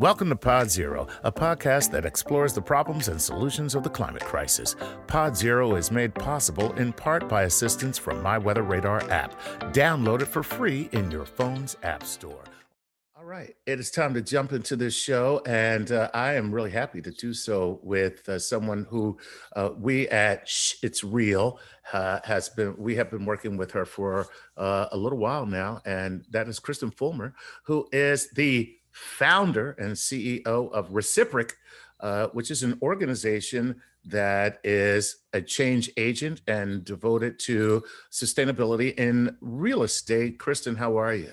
Welcome to Pod Zero, a podcast that explores the problems and solutions of the climate crisis. Pod Zero is made possible in part by assistance from My Weather Radar app. Download it for free in your phone's app store. All right, it is time to jump into this show, and uh, I am really happy to do so with uh, someone who uh, we at Shh, It's Real uh, has been. We have been working with her for uh, a little while now, and that is Kristen Fulmer, who is the founder and CEO of Reciproc, uh, which is an organization that is a change agent and devoted to sustainability in real estate. Kristen, how are you?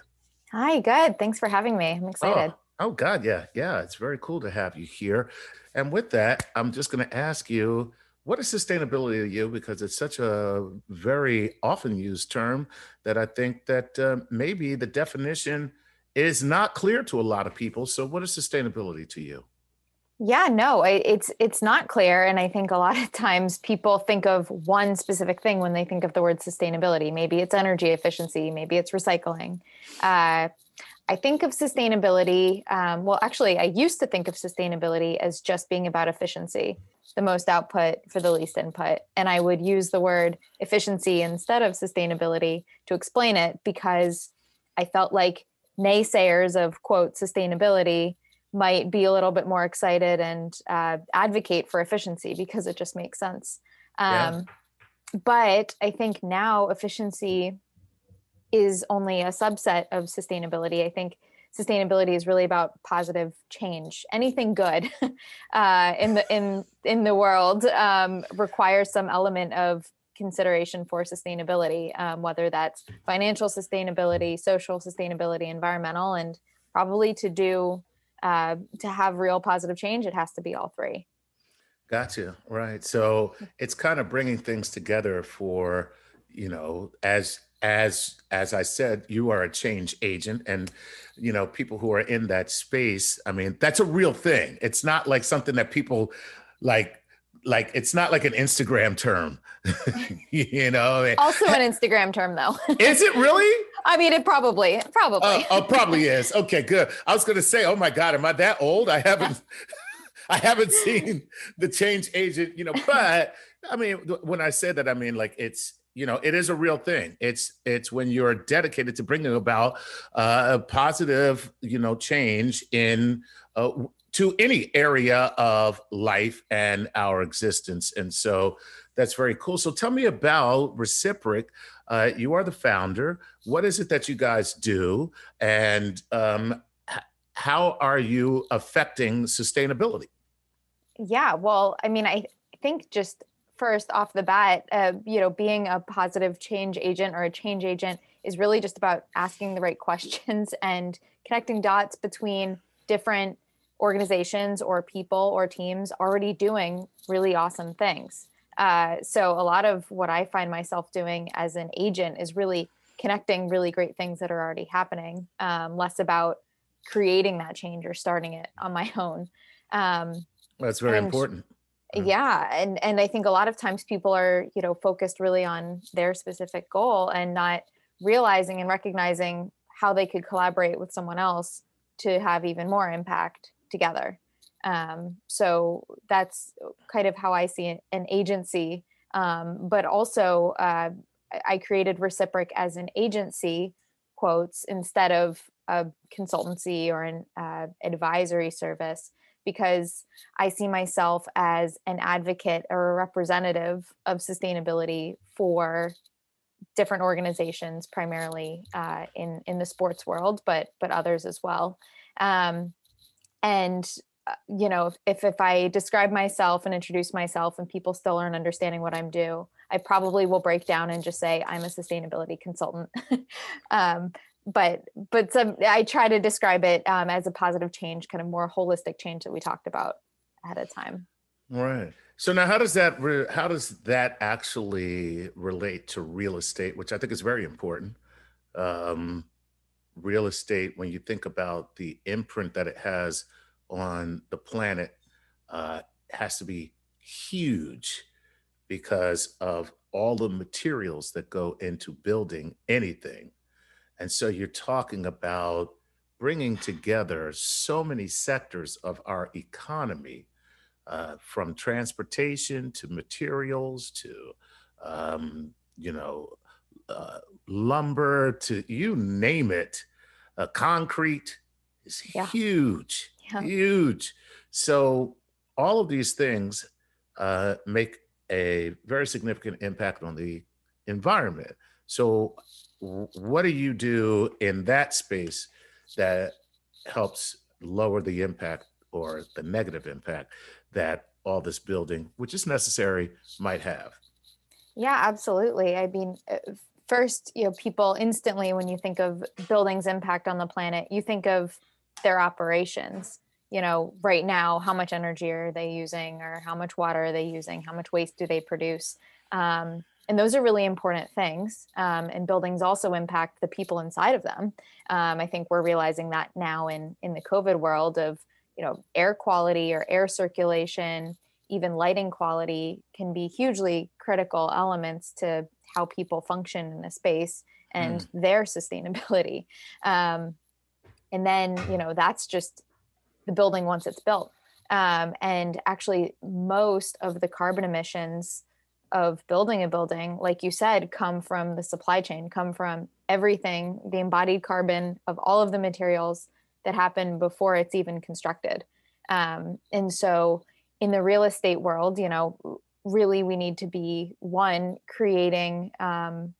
Hi, good. Thanks for having me. I'm excited. Oh, oh God, yeah, yeah. It's very cool to have you here. And with that, I'm just going to ask you, what is sustainability to you? Because it's such a very often used term that I think that uh, maybe the definition is not clear to a lot of people. So, what is sustainability to you? Yeah, no, it's it's not clear, and I think a lot of times people think of one specific thing when they think of the word sustainability. Maybe it's energy efficiency, maybe it's recycling. Uh, I think of sustainability. Um, well, actually, I used to think of sustainability as just being about efficiency, the most output for the least input, and I would use the word efficiency instead of sustainability to explain it because I felt like naysayers of quote sustainability might be a little bit more excited and uh, advocate for efficiency because it just makes sense. Um, yeah. But I think now efficiency is only a subset of sustainability. I think sustainability is really about positive change. Anything good uh, in the in in the world um, requires some element of consideration for sustainability, um, whether that's financial sustainability, social sustainability, environmental, and probably to do uh, to have real positive change, it has to be all three. Gotcha. Right. So it's kind of bringing things together for you know as as as i said you are a change agent and you know people who are in that space i mean that's a real thing it's not like something that people like like it's not like an Instagram term, you know. Also an Instagram term though. is it really? I mean, it probably, probably. Uh, oh, probably is. Okay, good. I was going to say, oh my God, am I that old? I haven't, I haven't seen the change agent, you know. But I mean, when I say that, I mean like it's you know it is a real thing it's it's when you're dedicated to bringing about uh, a positive you know change in uh, to any area of life and our existence. And so that's very cool. So tell me about Reciproc. Uh, you are the founder. What is it that you guys do? And um, how are you affecting sustainability? Yeah, well, I mean, I think just first off the bat, uh, you know, being a positive change agent or a change agent is really just about asking the right questions and connecting dots between different organizations or people or teams already doing really awesome things. Uh, so a lot of what I find myself doing as an agent is really connecting really great things that are already happening, um, less about creating that change or starting it on my own. Um, That's very and, important. Yeah, and and I think a lot of times people are you know focused really on their specific goal and not realizing and recognizing how they could collaborate with someone else to have even more impact together. Um, so that's kind of how I see an agency. Um, but also, uh, I created Reciproc as an agency, quotes, instead of a consultancy or an uh, advisory service, because I see myself as an advocate or a representative of sustainability for different organizations, primarily uh, in in the sports world, but but others as well. Um, and uh, you know if if i describe myself and introduce myself and people still aren't understanding what i'm do i probably will break down and just say i'm a sustainability consultant. Um, but but some i try to describe it um, as a positive change kind of more holistic change that we talked about ahead of time. Right. So now how does that re- how does that actually relate to real estate which i think is very important? Um, real estate, when you think about the imprint that it has on the planet, uh, has to be huge because of all the materials that go into building anything. And so you're talking about bringing together so many sectors of our economy, uh, from transportation to materials to, um, you know, uh, lumber to you name it, uh, concrete is Yeah. huge, Yeah. huge. So all of these things uh, make a very significant impact on the environment. So, what do you do in that space that helps lower the impact or the negative impact that all this building, which is necessary, might have? Yeah, absolutely. I mean, first, you know, people instantly, when you think of buildings' impact on the planet, you think of their operations. You know, right now, how much energy are they using, or how much water are they using? How much waste do they produce? Um, and those are really important things. Um, and buildings also impact the people inside of them. Um, I think we're realizing that now in in the COVID world of you know air quality or air circulation even lighting quality can be hugely critical elements to how people function in a space and their sustainability. Um, and then, you know, that's just the building once it's built. Um, and actually, most of the carbon emissions of building a building, like you said, come from the supply chain, come from everything, the embodied carbon of all of the materials that happen before it's even constructed. Um, and so, in the real estate world, you know, really we need to be one creating um,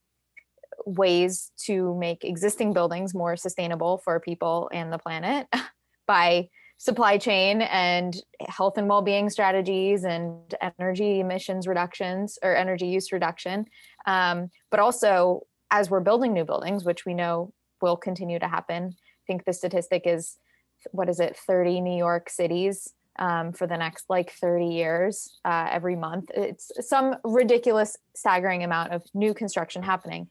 ways to make existing buildings more sustainable for people and the planet by supply chain and health and well-being strategies and energy emissions reductions or energy use reduction. Um, but also as we're building new buildings which we know will continue to happen i think the statistic is what is it 30 new york cities um, for the next like 30 years uh, every month. It's some ridiculous, staggering amount of new construction happening,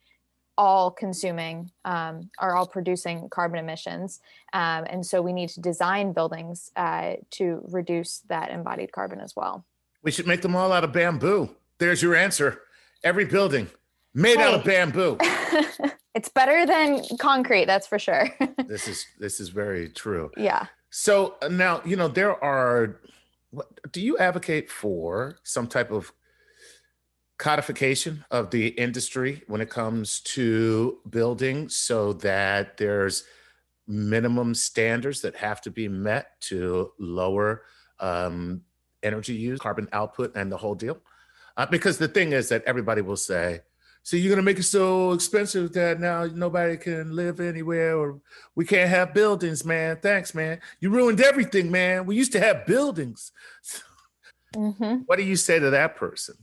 all consuming, um, are all producing carbon emissions. Um, and so we need to design buildings uh, to reduce that embodied carbon as well. We should make them all out of bamboo. There's your answer. Every building made out of bamboo. it's better than concrete, that's for sure. this is this is very true. yeah. So uh, now, you know, there are, do you advocate for some type of codification of the industry when it comes to building so that there's minimum standards that have to be met to lower um, energy use, carbon output, and the whole deal? Uh, because the thing is that everybody will say, so you're going to make it so expensive that now nobody can live anywhere or we can't have buildings, man. Thanks, man. You ruined everything, man. We used to have buildings. hmm What do you say to that person?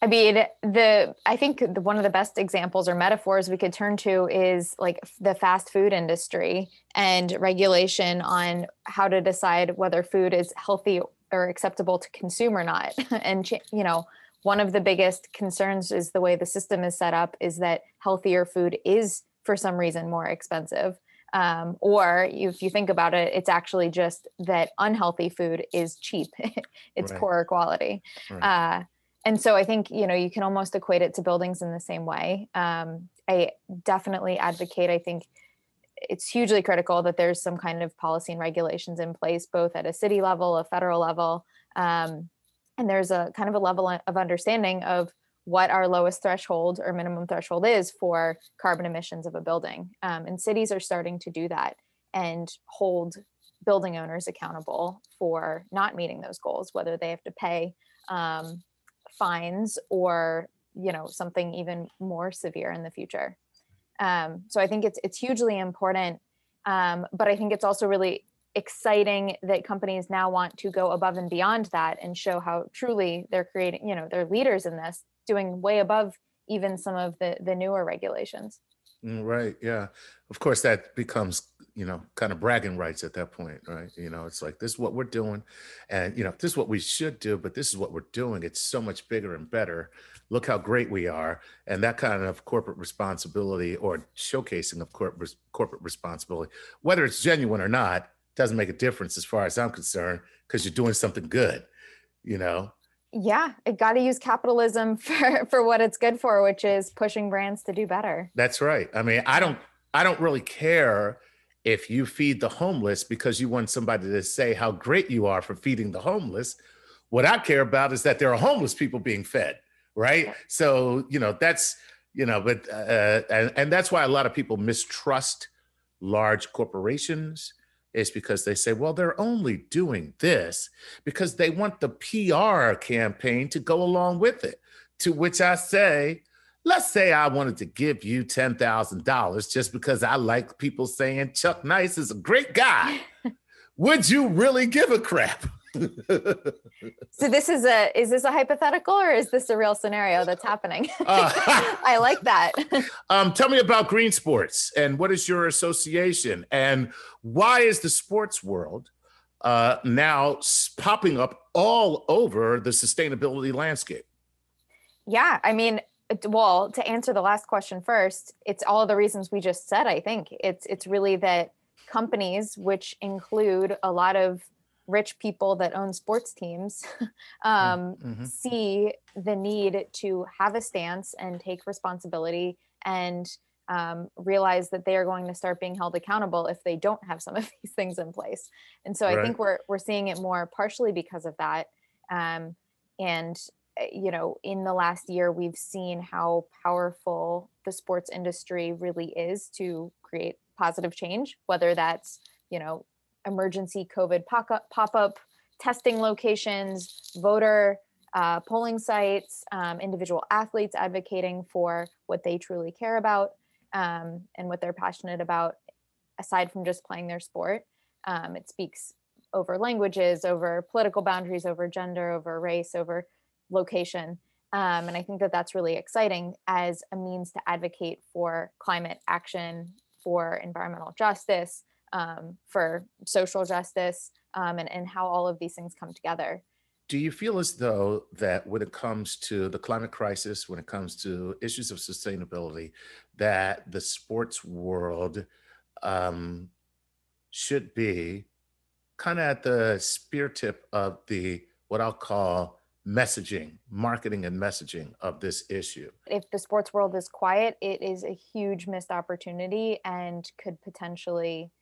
I mean, the I think the, one of the best examples or metaphors we could turn to is like the fast food industry and regulation on how to decide whether food is healthy or acceptable to consume or not. and you know, one of the biggest concerns is the way the system is set up is that healthier food is for some reason more expensive. Um, or if you think about it, it's actually just that unhealthy food is cheap. it's Right. poorer quality. Right. Uh, and so I think you know you can almost equate it to buildings in the same way. Um, I definitely advocate. I think it's hugely critical that there's some kind of policy and regulations in place, both at a city level, a federal level, um, and there's a kind of a level of understanding of what our lowest threshold or minimum threshold is for carbon emissions of a building. Um, and cities are starting to do that and hold building owners accountable for not meeting those goals, whether they have to pay um, fines or you know something even more severe in the future. Um, so I think it's it's hugely important, um, but I think it's also really exciting that companies now want to go above and beyond that and show how truly they're creating you know they're leaders in this doing way above even some of the the newer regulations Mm, Right. Yeah. Of course, that becomes, you know, kind of bragging rights at that point, right? You know, it's like this is what we're doing, and you know, this is what we should do, but this is what we're doing. It's so much bigger and better. Look how great we are, and that kind of corporate responsibility or showcasing of corporate corporate responsibility, whether it's genuine or not, doesn't make a difference as far as I'm concerned, because you're doing something good. You know, yeah it got to use capitalism for for what it's good for which is pushing brands to do better That's right. I mean, I don't I don't really care if you feed the homeless because you want somebody to say how great you are for feeding the homeless, what I care about is that there are homeless people being fed, right? So, you know, that's, you know, but, uh, and, and that's why a lot of people mistrust large corporations is because they say, well, they're only doing this because they want the PR campaign to go along with it. To which I say, let's say I wanted to give you $10,000 just because I like people saying Chuck Nice is a great guy. Would you really give a crap? so this is a is this a hypothetical or is this a real scenario that's happening? Uh, I like that. Um, tell me about Green Sports and what is your association and why is the sports world uh, now popping up all over the sustainability landscape? Yeah, I mean, well, to answer the last question first, it's all the reasons we just said. I think it's it's really that companies, which include a lot of rich people that own sports teams um, mm-hmm. see the need to have a stance and take responsibility and um, realize that they are going to start being held accountable if they don't have some of these things in place. And so right. I think we're we're seeing it more partially because of that. Um, and eh, you know, in the last year, we've seen how powerful the sports industry really is to create positive change, whether that's you know emergency COVID pop up testing locations, voter uh, polling sites, um, individual athletes advocating for what they truly care about um, and what they're passionate about, aside from just playing their sport. Um, it speaks over languages, over political boundaries, over gender, over race, over location. Um, and I think that that's really exciting as a means to advocate for climate action, for environmental justice, um, for social justice um, and, and how all of these things come together. Do you feel as though that when it comes to the climate crisis, when it comes to issues of sustainability, that the sports world um, should be kind of at the spear tip of the what I'll call messaging, marketing and messaging of this issue. If the sports world is quiet, it is a huge missed opportunity and could potentially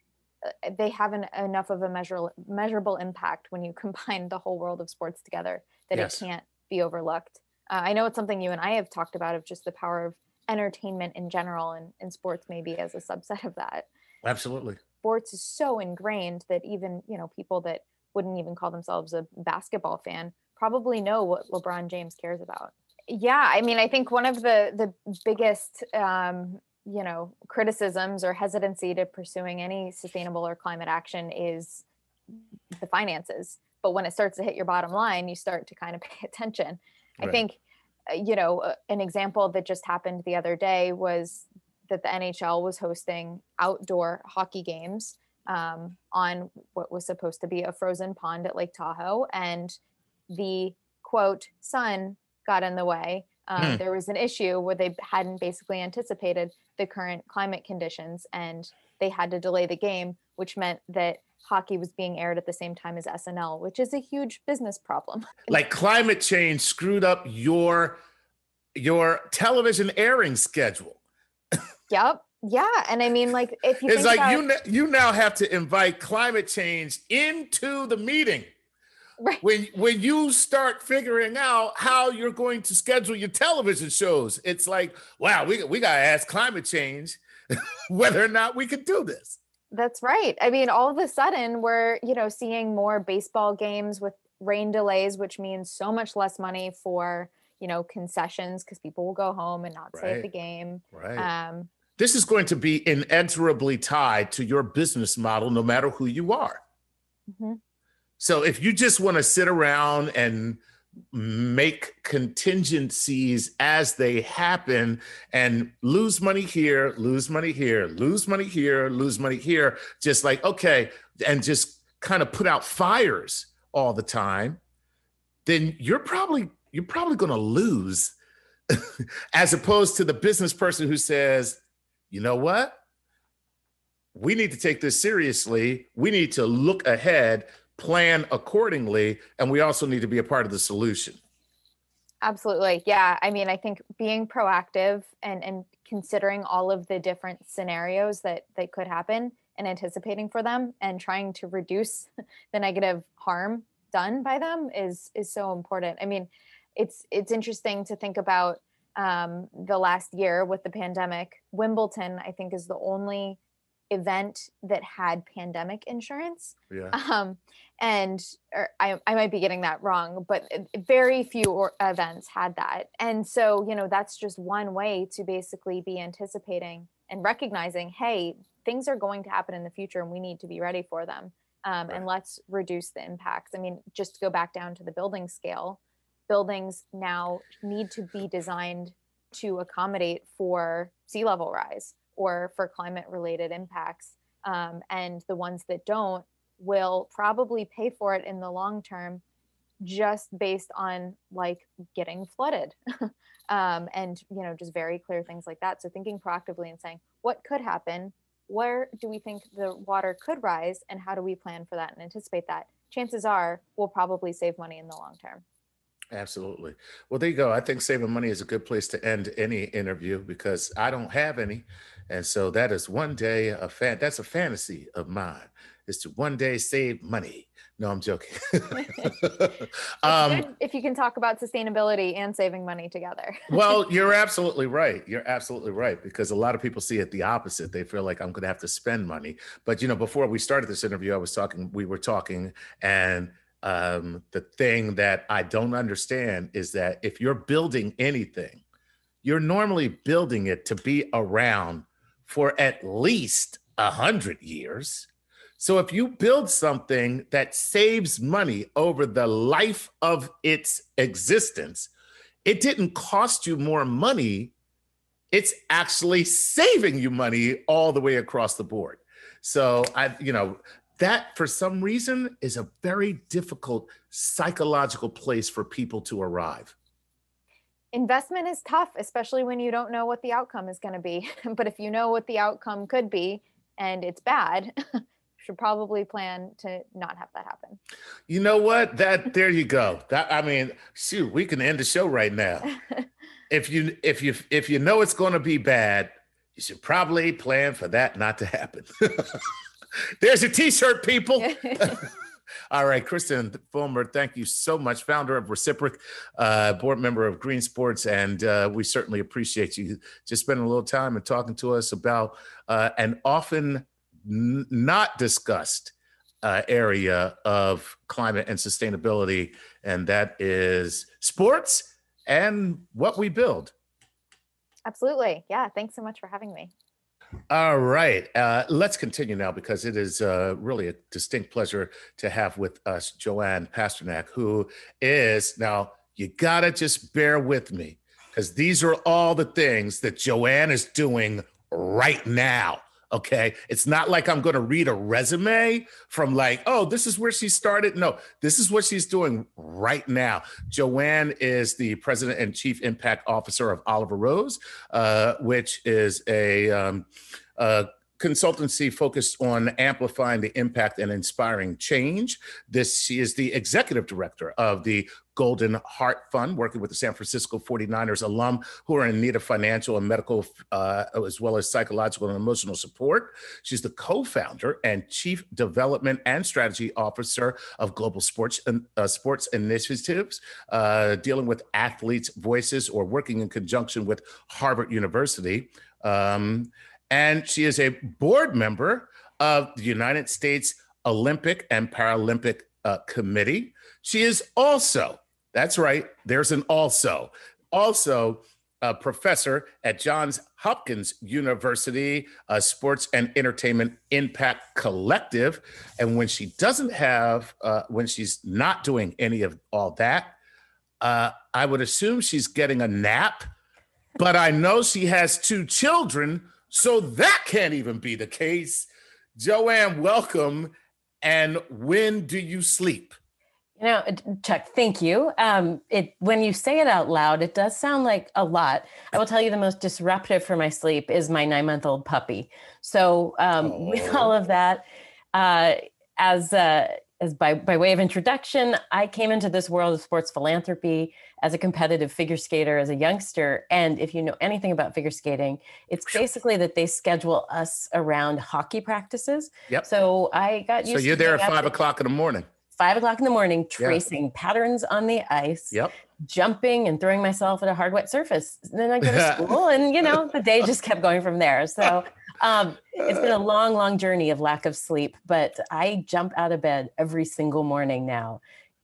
they have an, enough of a measurable measurable impact when you combine the whole world of sports together that yes. it can't be overlooked. Uh, I know it's something you and I have talked about of just the power of entertainment in general and, and sports maybe as a subset of that. Absolutely. Sports is so ingrained that even, you know, people that wouldn't even call themselves a basketball fan probably know what LeBron James cares about. Yeah, I mean, I think one of the the biggest um, you know criticisms or hesitancy to pursuing any sustainable or climate action is the finances. But when it starts to hit your bottom line you start to kind of pay attention. Right. i think uh, you know uh, an example that just happened the other day was that the nhl was hosting outdoor hockey games um, on what was supposed to be a frozen pond at lake tahoe. And the quote sun got in the way um, hmm. there was an issue where they hadn't basically anticipated the current climate conditions and they had to delay the game, which meant that hockey was being aired at the same time as SNL, which is a huge business problem. like climate change screwed up your your television airing schedule. yep. Yeah, and I mean, like, if you it's like about- you you now have to invite climate change into the meeting. Right. When when you start figuring out how you're going to schedule your television shows, it's like, wow, we we gotta ask climate change whether or not we can do this. That's right. I mean, all of a sudden we're, you know, seeing more baseball games with rain delays, which means so much less money for, you know, concessions because people will go home and not right. at the game. Right. Um, this is going to be inexorably tied to your business model, no matter who you are. Mm-hmm. So if you just want to sit around and make contingencies as they happen and lose money here, lose money here, lose money here, lose money here, just like, okay, and just kind of put out fires all the time, then you're probably you're probably going to lose as opposed to the business person who says, "You know what? We need to take this seriously. We need to look ahead plan accordingly and we also need to be a part of the solution absolutely yeah i mean i think being proactive and and considering all of the different scenarios that that could happen and anticipating for them and trying to reduce the negative harm done by them is is so important. I mean, it's it's interesting to think about um, the last year with the pandemic. Wimbledon, I think, is the only event that had pandemic insurance. Yeah. Um, and I, I might be getting that wrong, but very few events had that. And so, you know, that's just one way to basically be anticipating and recognizing, hey, things are going to happen in the future and we need to be ready for them. Um, right. And let's reduce the impacts. I mean, just to go back down to the building scale, buildings now need to be designed to accommodate for sea level rise or for climate related impacts. Um, and the ones that don't will probably pay for it in the long term just based on like getting flooded. Um, and you know just very clear things like that. So thinking proactively and saying what could happen? Where do we think the water could rise and how do we plan for that and anticipate that? Chances are we'll probably save money in the long term Absolutely. Well, there you go. I think saving money is a good place to end any interview because I don't have any. And so that is one day a fan that's a fantasy of mine is to one day save money. No, I'm joking. um, if you can talk about sustainability and saving money together. well, you're absolutely right. You're absolutely right because a lot of people see it the opposite. They feel like I'm going to have to spend money. But you know, before we started this interview, I was talking. We were talking, and um, the thing that I don't understand is that if you're building anything, you're normally building it to be around for at least a hundred years. So if you build something that saves money over the life of its existence, it didn't cost you more money. It's actually saving you money all the way across the board. So I, you know, that for some reason is a very difficult psychological place for people to arrive. Investment is tough, especially when you don't know what the outcome is going to be. but if you know what the outcome could be and it's bad, you should probably plan to not have that happen. You know what? That there you go. That I mean, shoot, we can end the show right now. if you if you if you know it's going to be bad, you should probably plan for that not to happen. There's a t-shirt, people. All right, Kristen Fulmer, thank you so much, founder of Reciproc, uh, board member of Green Sports, and uh, we certainly appreciate you just spending a little time and talking to us about uh, an often n- not discussed uh, area of climate and sustainability, and that is sports and what we build. Absolutely. Yeah. Thanks so much for having me. All right. Uh, let's continue now because it is uh, really a distinct pleasure to have with us Joanne Pasternack, who is now, you got to just bear with me because these are all the things that Joanne is doing right now. Okay. It's not like I'm going to read a resume from like, oh, this is where she started. No, this is what she's doing right now. Joanne is the president and chief impact officer of Oliver Rose, uh, which is a, um, uh, consultancy focused on amplifying the impact and inspiring change. This is the executive director of the Golden Heart Fund, working with the San Francisco 49ers alum who are in need of financial and medical, uh, as well as psychological and emotional support. She's the co founder and chief development and strategy officer of Global Sports, uh, sports Initiatives, uh, dealing with athletes' voices or working in conjunction with Harvard University. Um, and she is a board member of the United States Olympic and Paralympic uh, Committee. She is also, that's right, there's an also, also a professor at Johns Hopkins University, a Sports and Entertainment Impact Collective. And when she doesn't have, uh, when she's not doing any of all that, uh, I would assume she's getting a nap. But I know she has two children so that can't even be the case. Joanne, welcome. And when do you sleep? You know, Chuck, thank you. Um, it when you say it out loud, it does sound like a lot. I will tell you the most disruptive for my sleep is my nine month old puppy. So um, oh. with all of that, uh, as uh, as by, by way of introduction, I came into this world of sports philanthropy as a competitive figure skater as a youngster. And if you know anything about figure skating, it's basically that they schedule us around hockey practices. Yep. So I got used So you're there at five o'clock in the morning. Five o'clock in the morning, tracing yeah. patterns on the ice. Yep. Jumping and throwing myself at a hard wet surface. And then I go to school, and you know the day just kept going from there. So um, it's been a long, long journey of lack of sleep, but I jump out of bed every single morning now,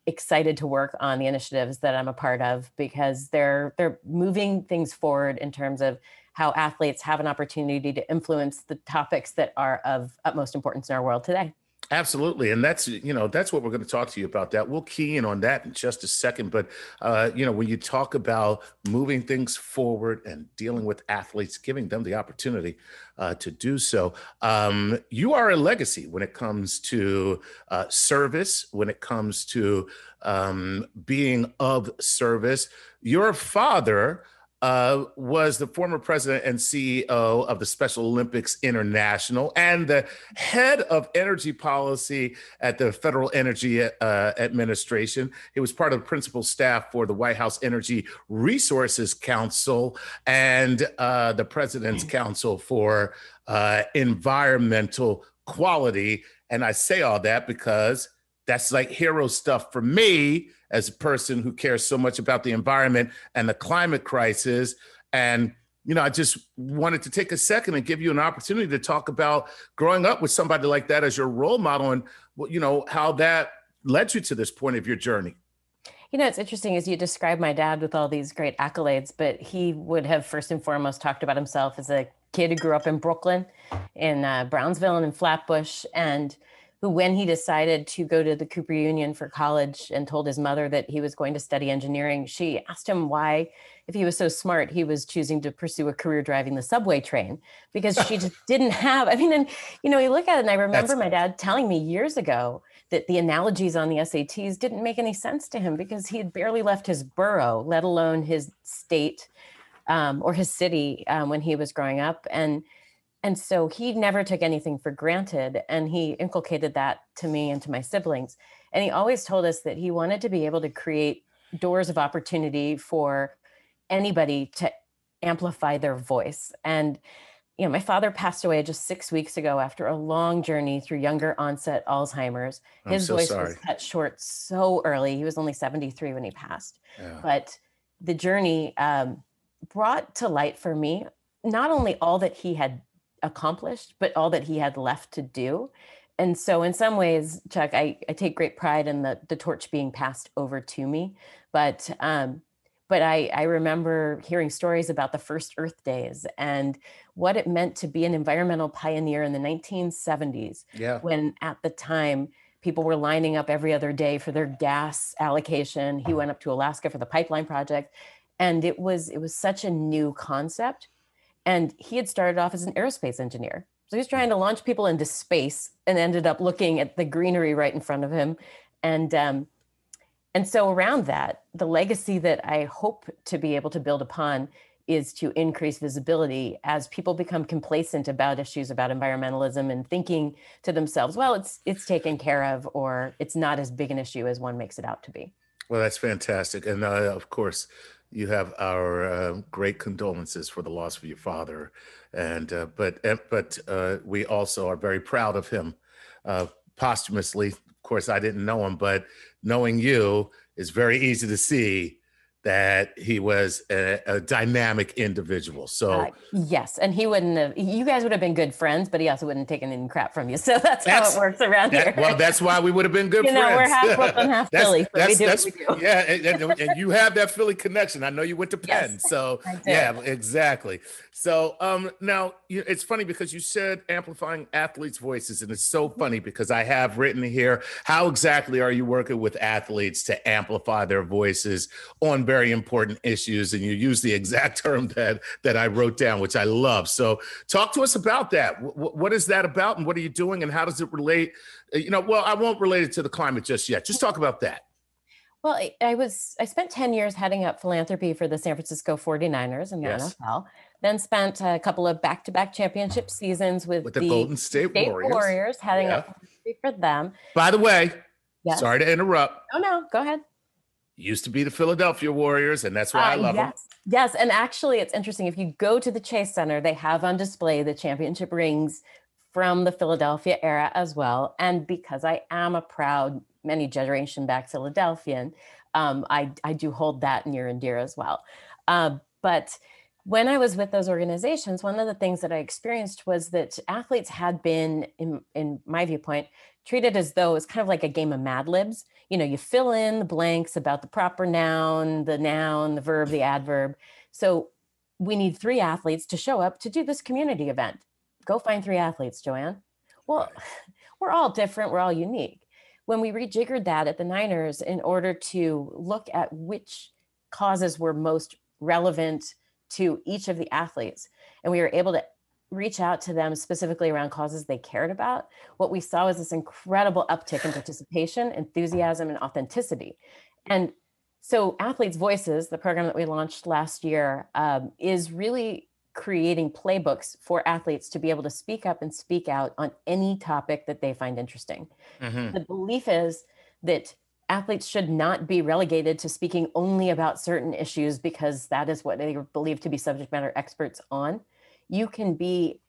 excited to work on the initiatives that I'm a part of because they're they're moving things forward in terms of how athletes have an opportunity to influence the topics that are of utmost importance in our world today. Absolutely, and that's you know that's what we're going to talk to you about. That we'll key in on that in just a second. But uh, you know when you talk about moving things forward and dealing with athletes, giving them the opportunity uh, to do so, um, you are a legacy when it comes to uh, service. When it comes to um, being of service, your father uh, was the former president and CEO of the Special Olympics International and the head of energy policy at the Federal Energy uh, Administration. He was part of the principal staff for the White House Energy Resources Council and uh, the President's Council for uh, Environmental Quality. And I say all that because that's like hero stuff for me as a person who cares so much about the environment and the climate crisis. And, you know, I just wanted to take a second and give you an opportunity to talk about growing up with somebody like that as your role model and, you know, how that led you to this point of your journey. You know, it's interesting as you describe my dad with all these great accolades, but he would have first and foremost talked about himself as a kid who grew up in Brooklyn, in uh, Brownsville, and in Flatbush. And who, when he decided to go to the Cooper Union for college and told his mother that he was going to study engineering, she asked him why, if he was so smart, he was choosing to pursue a career driving the subway train because she just didn't have. I mean, and you know, you look at it, and I remember That's... my dad telling me years ago that the analogies on the SATs didn't make any sense to him because he had barely left his borough, let alone his state um, or his city um, when he was growing up, and and so he never took anything for granted. And he inculcated that to me and to my siblings. And he always told us that he wanted to be able to create doors of opportunity for anybody to amplify their voice. And, you know, my father passed away just six weeks ago after a long journey through younger onset Alzheimer's. His so voice sorry. was cut short so early. He was only 73 when he passed. Yeah. But the journey um, brought to light for me not only all that he had accomplished, but all that he had left to do. And so, in some ways, Chuck, I, I take great pride in the, the torch being passed over to me. But um, but I, I remember hearing stories about the first Earth Days and what it meant to be an environmental pioneer in the 1970s. Yeah. When at the time people were lining up every other day for their gas allocation. He went up to Alaska for the pipeline project, and it was it was such a new concept and he had started off as an aerospace engineer. So he's trying to launch people into space and ended up looking at the greenery right in front of him. And um, and so around that, the legacy that I hope to be able to build upon is to increase visibility as people become complacent about issues about environmentalism and thinking to themselves, well, it's it's taken care of or it's not as big an issue as one makes it out to be. Well, that's fantastic. And uh, of course, you have our uh, great condolences for the loss of your father, and uh, but but uh, we also are very proud of him uh, posthumously. Of course, I didn't know him, but knowing you is very easy to see that he was a, a dynamic individual. So uh, yes, and he wouldn't have. You guys would have been good friends, but he also wouldn't have taken any crap from you. So that's, that's how it works around that, here. Well, that's why we would have been good you friends. know, we're half Brooklyn, half Philly. So that's, that's. Yeah, and, and, and, you have that Philly connection. I know you went to Penn, yes, so yeah, exactly. So um, now you, it's funny because you said amplifying athletes' voices, and it's so mm-hmm. funny because I have written here how exactly are you working with athletes to amplify their voices on very important issues, and you use the exact term that that I wrote down, which I love. So talk to us about that. W- what is that about, and what are you doing, and how does it relate? Uh, you know, well, I won't relate it to the climate just yet. Just talk about that. Well, I was I spent 10 years heading up philanthropy for the San Francisco 49ers in the yes. NFL. Then spent a couple of back-to-back championship seasons with, with the, the, Golden State, State Warriors. Warriors heading yeah. up for them. By the way, Yes. Sorry to interrupt. Oh no, go ahead. Used to be the Philadelphia Warriors, and that's why uh, I love yes. them. Yes, and actually, it's interesting. If you go to the Chase Center, they have on display the championship rings from the Philadelphia era as well. And because I am a proud, many generation back Philadelphian, um, I, I do hold that near and dear as well. Uh, but when I was with those organizations, one of the things that I experienced was that athletes had been, in, in my viewpoint, treated as though it's kind of like a game of Mad Libs. You know, you fill in the blanks about the proper noun, the noun, the verb, the adverb. So we need three athletes to show up to do this community event. Go find three athletes, Joanne. Well, we're all different, we're all unique. When we rejiggered that at the Niners in order to look at which causes were most relevant to each of the athletes. And we were able to reach out to them specifically around causes they cared about. What we saw was this incredible uptick in participation, enthusiasm, and authenticity. And so, Athletes Voices, the program that we launched last year, um, is really creating playbooks for athletes to be able to speak up and speak out on any topic that they find interesting. Mm-hmm. The belief is that athletes should not be relegated to speaking only about certain issues because that is what they believe to be subject matter experts on. You can be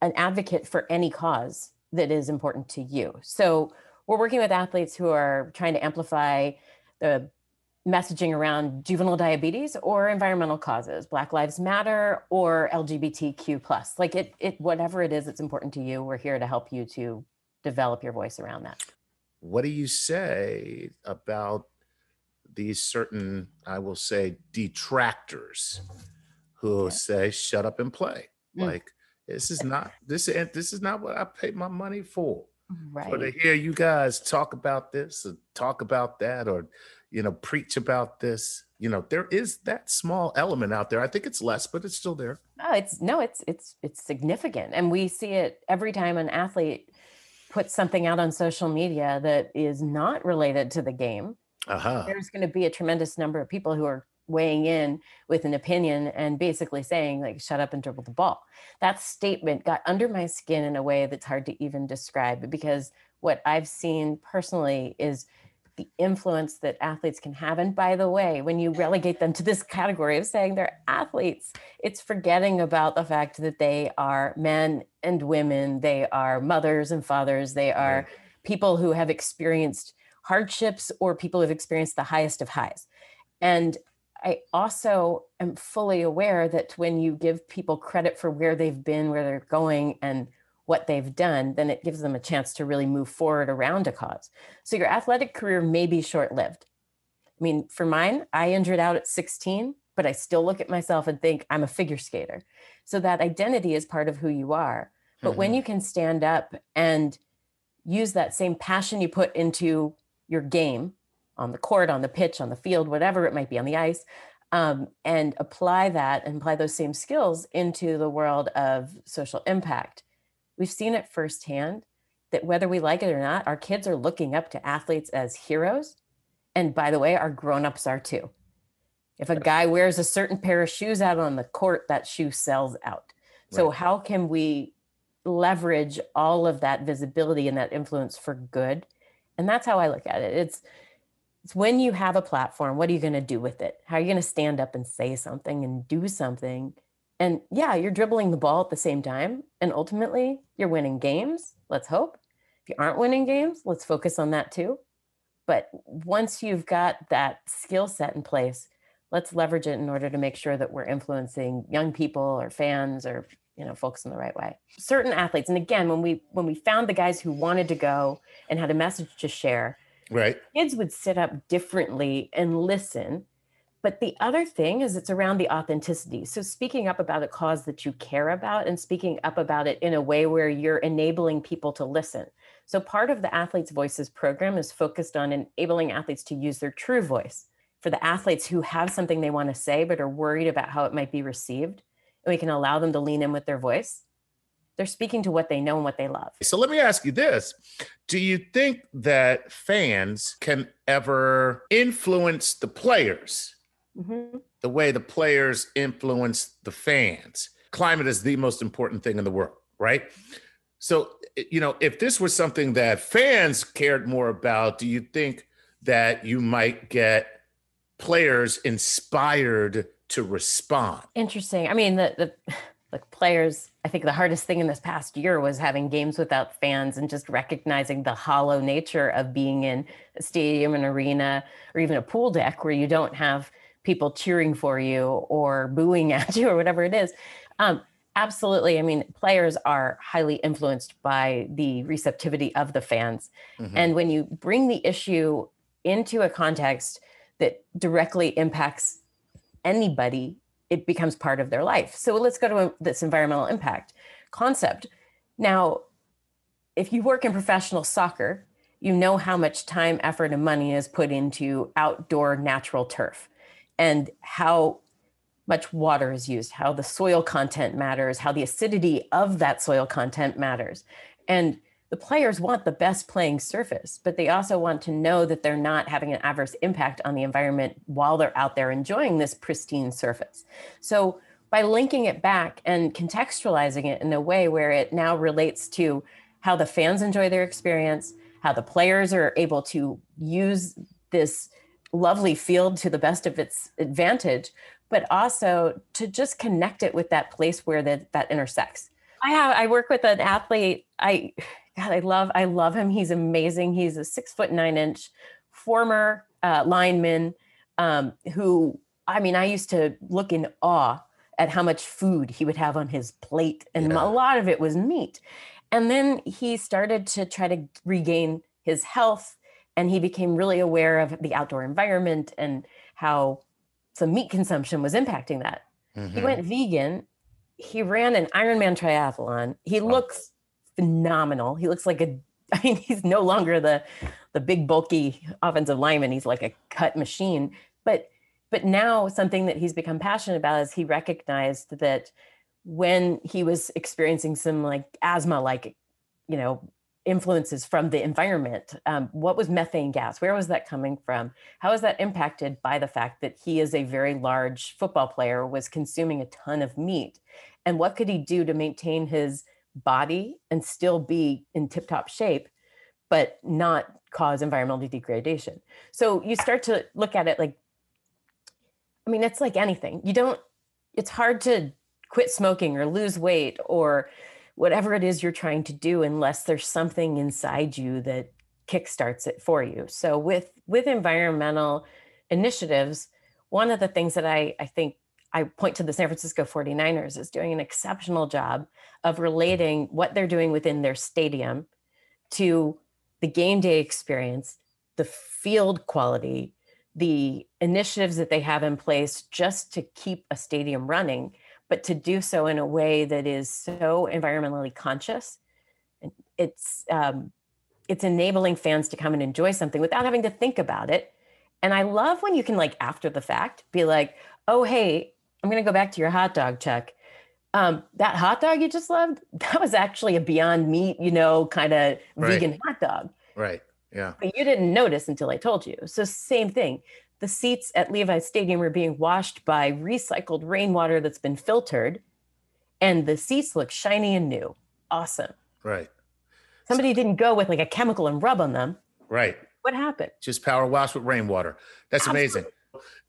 an advocate for any cause that is important to you. So we're working with athletes who are trying to amplify the messaging around juvenile diabetes or environmental causes, Black Lives Matter or LGBTQ plus. Like it, it whatever it is that's important to you, we're here to help you to develop your voice around that what do you say about these certain, I will say, detractors who say, shut up and play? Mm. Like, this is not this and this is not what I paid my money for. Right. For to hear you guys talk about this or talk about that or you know preach about this. You know, there is that small element out there. I think it's less, but it's still there. Oh, it's no, it's it's it's significant. And we see it every time an athlete puts something out on social media that is not related to the game, uh-huh. there's going to be a tremendous number of people who are weighing in with an opinion and basically saying like shut up and dribble the ball that statement got under my skin in a way that's hard to even describe because what i've seen personally is the influence that athletes can have. And by the way, when you relegate them to this category of saying they're athletes, it's forgetting about the fact that they are men and women, they are mothers and fathers, they are people who have experienced hardships or people who've experienced the highest of highs. And I also am fully aware that when you give people credit for where they've been, where they're going, and what they've done, then it gives them a chance to really move forward around a cause. So your athletic career may be short lived. I mean, for mine, I injured out at 16, but I still look at myself and think I'm a figure skater. So that identity is part of who you are. But mm-hmm. when you can stand up and use that same passion you put into your game on the court, on the pitch, on the field, whatever it might be, on the ice, um, and apply that and apply those same skills into the world of social impact, We've seen it firsthand that whether we like it or not, our kids are looking up to athletes as heroes. And by the way, our grown-ups are too. If a guy wears a certain pair of shoes out on the court, that shoe sells out. So right. how can we leverage all of that visibility and that influence for good? And that's how I look at it. It's it's when you have a platform, what are you going to do with it? How are you going to stand up and say something and do something and yeah, you're dribbling the ball at the same time. And ultimately, you're winning games. Let's hope. If you aren't winning games, let's focus on that too. But once you've got that skill set in place, let's leverage it in order to make sure that we're influencing young people or fans or you know folks in the right way certain athletes and again when we when we found the guys who wanted to go and had a message to share right kids would sit up differently and listen but the other thing is it's around the authenticity. So speaking up about a cause that you care about and speaking up about it in a way where you're enabling people to listen. So part of the Athletes Voices program is focused on enabling athletes to use their true voice. For the athletes who have something they want to say but are worried about how it might be received, and we can allow them to lean in with their voice. They're speaking to what they know and what they love. So let me ask you this. Do you think that fans can ever influence the players mm-hmm. the way the players influence the fans. Climate is the most important thing in the world, right? So, you know, if this was something that fans cared more about, do you think that you might get players inspired to respond? Interesting. I mean, the the like players, I think the hardest thing in this past year was having games without fans and just recognizing the hollow nature of being in a stadium, an arena, or even a pool deck where you don't have people cheering for you or booing at you or whatever it is. Um, absolutely. I mean, players are highly influenced by the receptivity of the fans. Mm-hmm. And when you bring the issue into a context that directly impacts anybody it becomes part of their life. So let's go to this environmental impact concept. Now, if you work in professional soccer, you know how much time, effort, and money is put into outdoor natural turf and how much water is used, how the soil content matters, how the acidity of that soil content matters. And the players want the best playing surface, but they also want to know that they're not having an adverse impact on the environment while they're out there enjoying this pristine surface. So, by linking it back and contextualizing it in a way where it now relates to how the fans enjoy their experience, how the players are able to use this lovely field to the best of its advantage, but also to just connect it with that place where that, that intersects. I have I work with an athlete. I God, I love, I love him. He's amazing. He's a six foot nine inch former uh, lineman um, who, I mean, I used to look in awe at how much food he would have on his plate, and yeah. a lot of it was meat. And then he started to try to regain his health, and he became really aware of the outdoor environment and how some meat consumption was impacting that. Mm-hmm. He went vegan. He ran an Ironman triathlon. He oh. looks phenomenal. He looks like a I mean, he's no longer the the big bulky offensive lineman. He's like a cut machine. But but now something that he's become passionate about is he recognized that when he was experiencing some like asthma like you know influences from the environment um, what was methane gas where was that coming from how is that impacted by the fact that he is a very large football player was consuming a ton of meat and what could he do to maintain his body and still be in tip top shape, but not cause environmental degradation. So you start to look at it like, I mean, it's like anything. You don't, it's hard to quit smoking or lose weight or whatever it is you're trying to do unless there's something inside you that kickstarts it for you. So with with environmental initiatives, one of the things that I, I think I point to the San Francisco 49ers as doing an exceptional job of relating what they're doing within their stadium to the game day experience, the field quality, the initiatives that they have in place just to keep a stadium running, but to do so in a way that is so environmentally conscious. It's um, it's enabling fans to come and enjoy something without having to think about it. And I love when you can like after the fact be like, oh hey, I'm going to go back to your hot dog, Chuck. Um, that hot dog you just loved, that was actually a Beyond Meat, you know, kind of right. vegan hot dog. Right. Yeah. But you didn't notice until I told you. So, same thing. The seats at Levi Stadium are being washed by recycled rainwater that's been filtered, and the seats look shiny and new. Awesome. Right. Somebody so, didn't go with like a chemical and rub on them. Right. What happened? Just power wash with rainwater. That's Absolutely. amazing.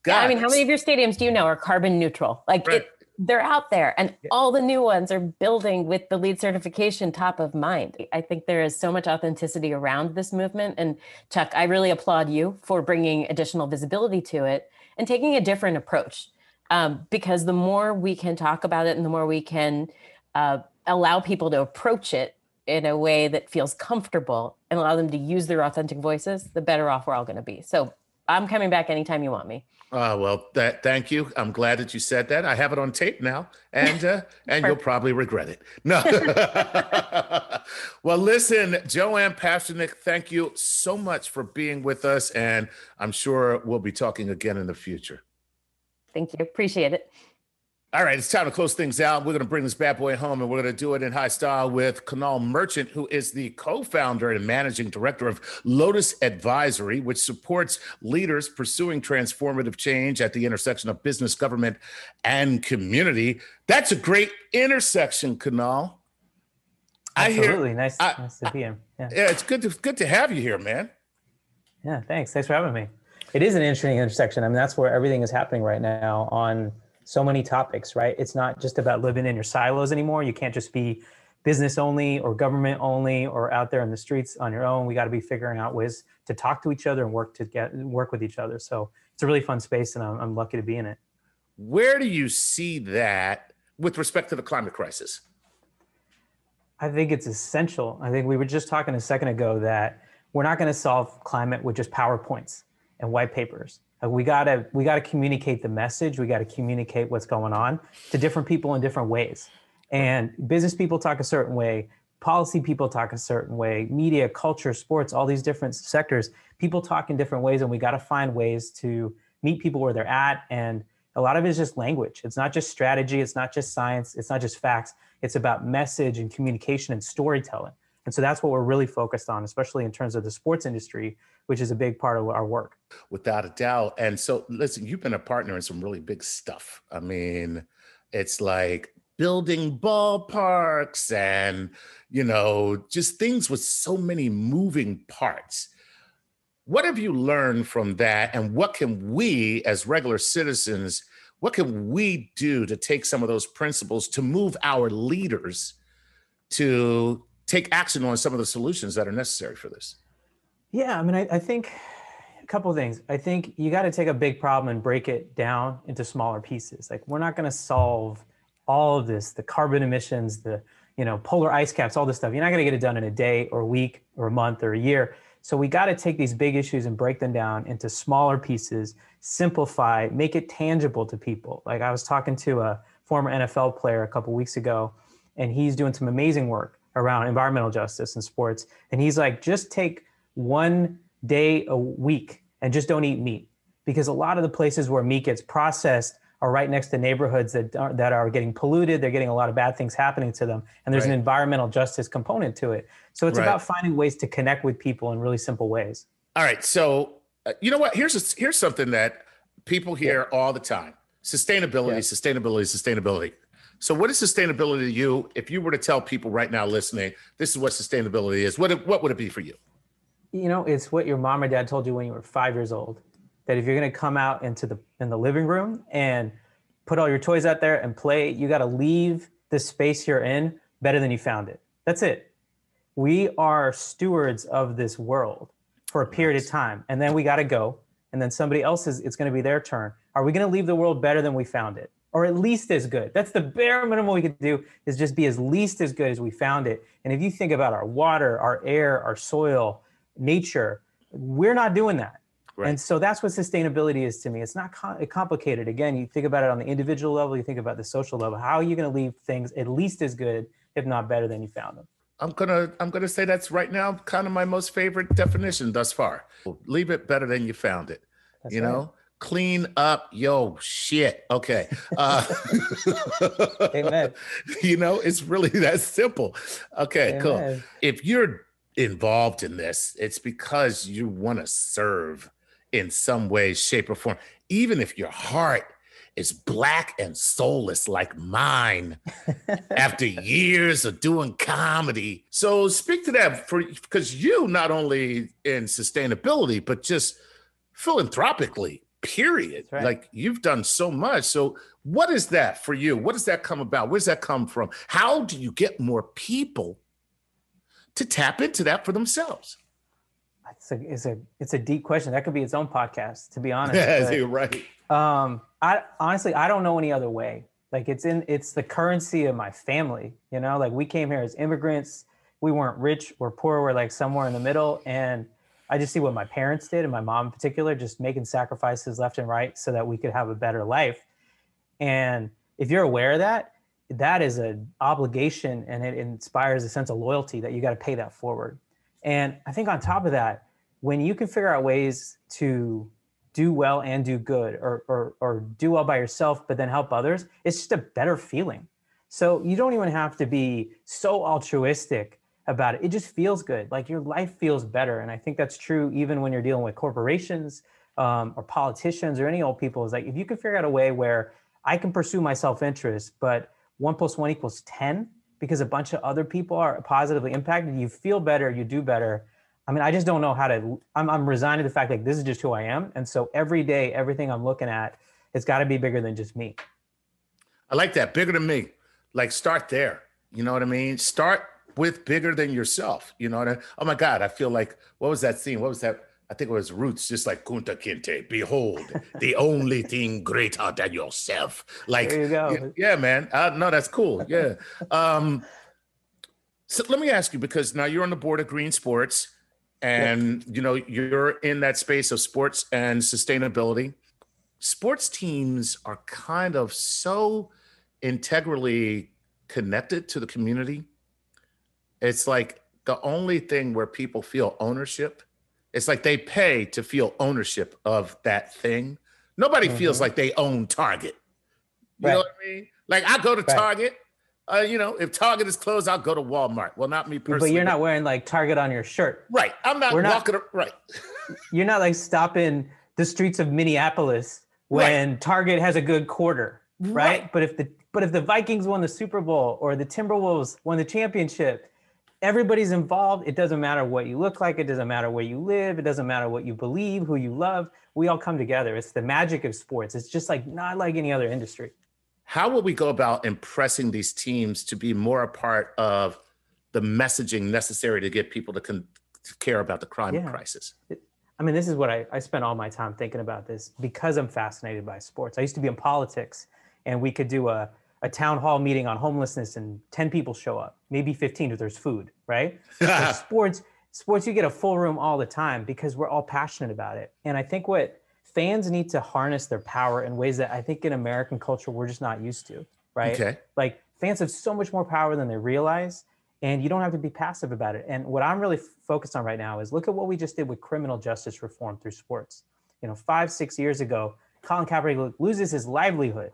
God. Yeah, I mean, how many of your stadiums do you know are carbon neutral? Like right. it, they're out there, and yeah. all the new ones are building with the LEED certification top of mind. I think there is so much authenticity around this movement. And Chuck, I really applaud you for bringing additional visibility to it and taking a different approach. Um, because the more we can talk about it and the more we can uh, allow people to approach it in a way that feels comfortable and allow them to use their authentic voices, the better off we're all going to be. So I'm coming back anytime you want me. Uh, well, that, thank you. I'm glad that you said that. I have it on tape now, and uh, and you'll probably regret it. No. well, listen, Joanne Pasternack, thank you so much for being with us, and I'm sure we'll be talking again in the future. Thank you. Appreciate it. All right, it's time to close things out. We're going to bring this bad boy home and we're going to do it in high style with Kunal Merchant, who is the co founder and managing director of Lotus Advisory, which supports leaders pursuing transformative change at the intersection of business, government, and community. That's a great intersection, Kunal. Absolutely. Hear, nice, I, nice to be here. Yeah. yeah, it's good to good to have you here, man. Yeah, thanks. Thanks for having me. It is an interesting intersection. I mean, that's where everything is happening right now on so many topics, right? It's not just about living in your silos anymore. You can't just be business only or government only or out there in the streets on your own. We got to be figuring out ways to talk to each other and work to get work with each other. So it's a really fun space, and I'm, I'm lucky to be in it. Where do you see that with respect to the climate crisis? I think it's essential. I think we were just talking a second ago that we're not going to solve climate with just PowerPoints and white papers. We gotta we gotta communicate the message. We gotta communicate what's going on to different people in different ways. And business people talk a certain way, policy people talk a certain way, media, culture, sports, all these different sectors, people talk in different ways, and we got to find ways to meet people where they're at. And a lot of it is just language. It's not just strategy. It's not just science. It's not just facts. It's about message and communication and storytelling. And so that's what we're really focused on, especially in terms of the sports industry, which is a big part of our work. Without a doubt. And so, listen, you've been a partner in some really big stuff. I mean, it's like building ballparks and you know just things with so many moving parts what have you learned from that and what can we as regular citizens what can we do to take some of those principles to move our leaders to take action on some of the solutions that are necessary for this yeah i mean i, I think a couple of things i think you got to take a big problem and break it down into smaller pieces like we're not going to solve all of this, the carbon emissions, the you know polar ice caps, all this stuff. You're not going to get it done in a day or a week or a month or a year. So we got to take these big issues and break them down into smaller pieces, simplify, make it tangible to people. Like I was talking to a former NFL player a couple weeks ago, and he's doing some amazing work around environmental justice in sports. And he's like, just take one day a week and just don't eat meat. Because a lot of the places where meat gets processed are right next to neighborhoods that are, that are getting polluted. They're getting a lot of bad things happening to them, and there's right. an environmental justice component to it. So it's right. about finding ways to connect with people in really simple ways. All right. So uh, you know what? Here's a, here's something that people hear yeah. all the time: sustainability, yeah. sustainability, sustainability. So, what is sustainability to you? If you were to tell people right now listening, this is what sustainability is, what what would it be for you? You know, it's what your mom or dad told you when you were five years old that if you're going to come out into the in the living room and put all your toys out there and play, you got to leave the space you're in better than you found it. That's it. We are stewards of this world for a period of time, and then we got to go. And then somebody else is it's going to be their turn. Are we going to leave the world better than we found it? Or at least as good. That's the bare minimum we could do is just be as least as good as we found it. And if you think about our water, our air, our soil, nature, we're not doing that. Right. And so that's what sustainability is to me. It's not com- complicated. Again, you think about it on the individual level, you think about the social level. How are you going to leave things at least as good, if not better than you found them? I'm gonna I'm gonna say that's right now kind of my most favorite definition thus far. Leave it better than you found it. That's you right. know, clean up yo shit. Okay. Uh, Amen. You know, it's really that simple. Okay, Amen. cool. If you're involved in this, it's because you want to serve in some way, shape, or form, even if your heart is black and soulless like mine after years of doing comedy. So speak to that for because you not only in sustainability, but just philanthropically, period. Right. Like you've done so much. So what is that for you? What does that come about? Where does that come from? How do you get more people to tap into that for themselves? it's a it's a it's a deep question. That could be its own podcast, to be honest. Yeah, you're right. Um, I honestly I don't know any other way. Like it's in it's the currency of my family. You know, like we came here as immigrants. We weren't rich or poor. We're like somewhere in the middle. And I just see what my parents did, and my mom in particular, just making sacrifices left and right so that we could have a better life. And if you're aware of that, that is an obligation, and it inspires a sense of loyalty that you got to pay that forward. And I think on top of that, when you can figure out ways to do well and do good or, or, or do well by yourself, but then help others, it's just a better feeling. So you don't even have to be so altruistic about it. It just feels good. Like your life feels better. And I think that's true even when you're dealing with corporations um, or politicians or any old people. Is like if you can figure out a way where I can pursue my self interest, but one plus one equals 10 because a bunch of other people are positively impacted, you feel better, you do better. I mean, I just don't know how to. I'm, I'm resigned to the fact that this is just who I am, and so every day, everything I'm looking at, it's got to be bigger than just me. I like that. Bigger than me. Like start there. You know what I mean? Start with bigger than yourself. You know what I Oh my God. I feel like what was that scene? What was that? I think it was Roots, just like Kunta Kinte. Behold, the only thing greater than yourself. Like, you go. yeah, man. Uh, no, that's cool. Yeah. Um, so let me ask you because now you're on the board of Green Sports, and you know you're in that space of sports and sustainability. Sports teams are kind of so integrally connected to the community. It's like the only thing where people feel ownership. It's like they pay to feel ownership of that thing. Nobody mm-hmm. feels like they own Target. You right. know what I mean? Like I go to right. Target. Uh, you know, if Target is closed, I'll go to Walmart. Well, not me personally. But you're not wearing like Target on your shirt. Right. I'm not We're walking. Not, right. you're not like stopping the streets of Minneapolis when right. Target has a good quarter. Right? right. But if the but if the Vikings won the Super Bowl or the Timberwolves won the championship, everybody's involved. It doesn't matter what you look like. It doesn't matter where you live. It doesn't matter what you believe, who you love. We all come together. It's the magic of sports. It's just like not like any other industry. How will we go about impressing these teams to be more a part of the messaging necessary to get people to, con- to care about the climate yeah. crisis? I mean, this is what I, I spent all my time thinking about this because I'm fascinated by sports. I used to be in politics, and we could do a a town hall meeting on homelessness and 10 people show up, maybe 15 if there's food, right? sports, sports, you get a full room all the time because we're all passionate about it. And I think what fans need to harness their power in ways that I think in American culture we're just not used to, right? Okay. Like fans have so much more power than they realize, and you don't have to be passive about it. And what I'm really focused on right now is look at what we just did with criminal justice reform through sports. You know, five, six years ago, Colin Kaepernick loses his livelihood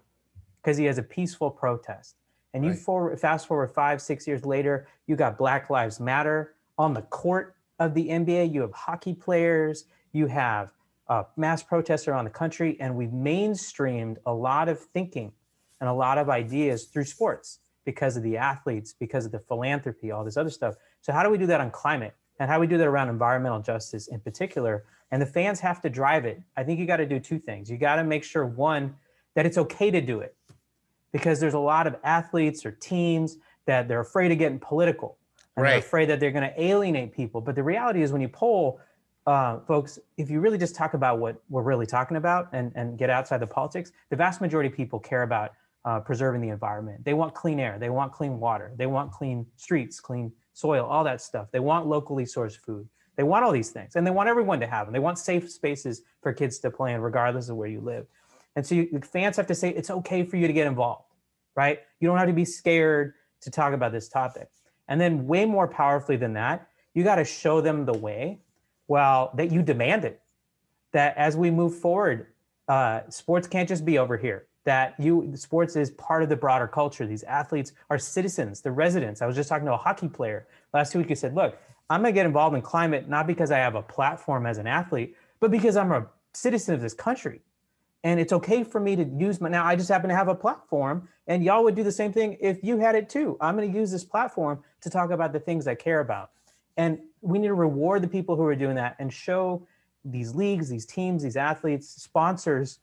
because he has a peaceful protest. And you right. forward, fast forward five, six years later, you got Black Lives Matter on the court of the NBA. You have hockey players. You have uh, mass protests around the country, and we've mainstreamed a lot of thinking and a lot of ideas through sports because of the athletes, because of the philanthropy, all this other stuff. So how do we do that on climate? And how do we do that around environmental justice in particular? And the fans have to drive it. I think you got to do two things. You got to make sure one that it's okay to do it because there's a lot of athletes or teams that they're afraid of getting political and right. they're afraid that they're going to alienate people. But the reality is, when you poll uh, folks, if you really just talk about what we're really talking about and, and get outside the politics, the vast majority of people care about uh, preserving the environment. They want clean air, they want clean water, they want clean streets, clean soil, all that stuff. They want locally sourced food. They want all these things, and they want everyone to have them. They want safe spaces for kids to play in, regardless of where you live. And so you, fans have to say it's okay for you to get involved, right? You don't have to be scared to talk about this topic. And then, way more powerfully than that, you got to show them the way. Well, that you demand it. That as we move forward, uh, sports can't just be over here. That you sports is part of the broader culture. These athletes are citizens, they're residents. I was just talking to a hockey player last week who said, "Look, I'm gonna get involved in climate not because I have a platform as an athlete, but because I'm a citizen of this country and it's okay for me to use my now i just happen to have a platform and y'all would do the same thing if you had it too. I'm going to use this platform to talk about the things i care about. And we need to reward the people who are doing that and show these leagues these teams these athletes sponsors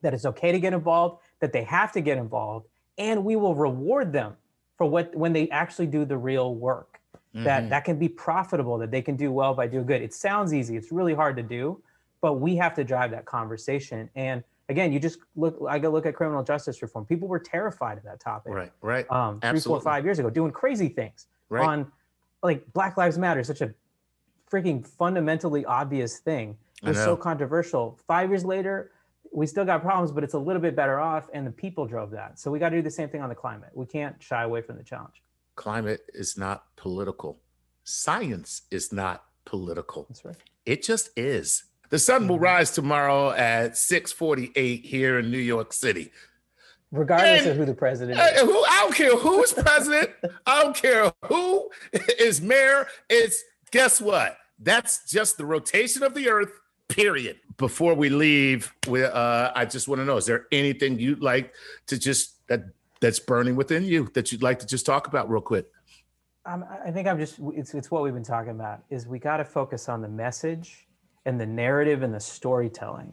that it's okay to get involved that they have to get involved and we will reward them for what when they actually do the real work. Mm-hmm. that that can be profitable that they can do well by doing good. It sounds easy. It's really hard to do but we have to drive that conversation. And again, you just look, I go look at criminal justice reform. People were terrified of that topic. Right, right. Um, three, four, five years ago, doing crazy things right. on like Black Lives Matter, such a freaking fundamentally obvious thing. It was so controversial. Five years later, we still got problems, but it's a little bit better off, and the people drove that. So we got to do the same thing on the climate. We can't shy away from the challenge. Climate is not political. Science is not political. That's right. It just is. The sun will mm-hmm. rise tomorrow at 6:48 here in New York City. Regardless and, of who the president is. Who, I don't care who's president. I don't care who is mayor. It's guess what? That's just the rotation of the earth, period. Before we leave, we, uh, I just want to know, is there anything you'd like to just that that's burning within you that you'd like to just talk about real quick? Um, I think I'm just it's it's what we've been talking about is we got to focus on the message and the narrative and the storytelling.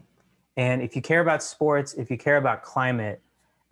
And if you care about sports, if you care about climate,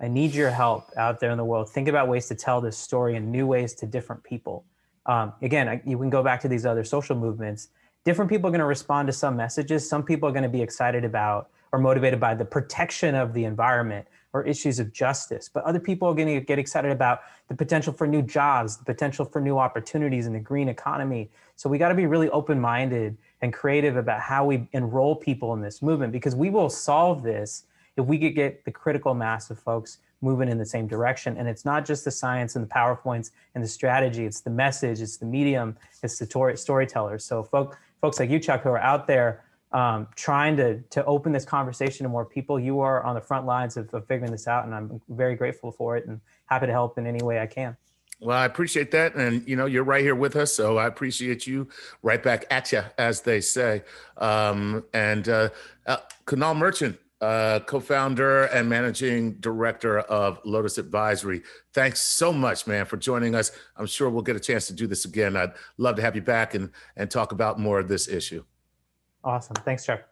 I need your help out there in the world. Think about ways to tell this story in new ways to different people. Um, again, I, you can go back to these other social movements. Different people are going to respond to some messages. Some people are going to be excited about or motivated by the protection of the environment or issues of justice. But other people are going to get excited about the potential for new jobs, the potential for new opportunities in the green economy. So we got to be really open minded and creative about how we enroll people in this movement because we will solve this if we could get the critical mass of folks moving in the same direction. And it's not just the science and the PowerPoints and the strategy, it's the message, it's the medium, it's the storytellers. So folk, folks like you, Chuck, who are out there um, trying to to open this conversation to more people. You are on the front lines of, of figuring this out, and I'm very grateful for it and happy to help in any way I can. Well, I appreciate that, and you know you're right here with us, so I appreciate you. Right back at you, as they say. Um, and uh, uh, Kunal Merchant, uh, co-founder and managing director of Lotus Advisory. Thanks so much, man, for joining us. I'm sure we'll get a chance to do this again. I'd love to have you back and and talk about more of this issue. Awesome. Thanks, Chuck.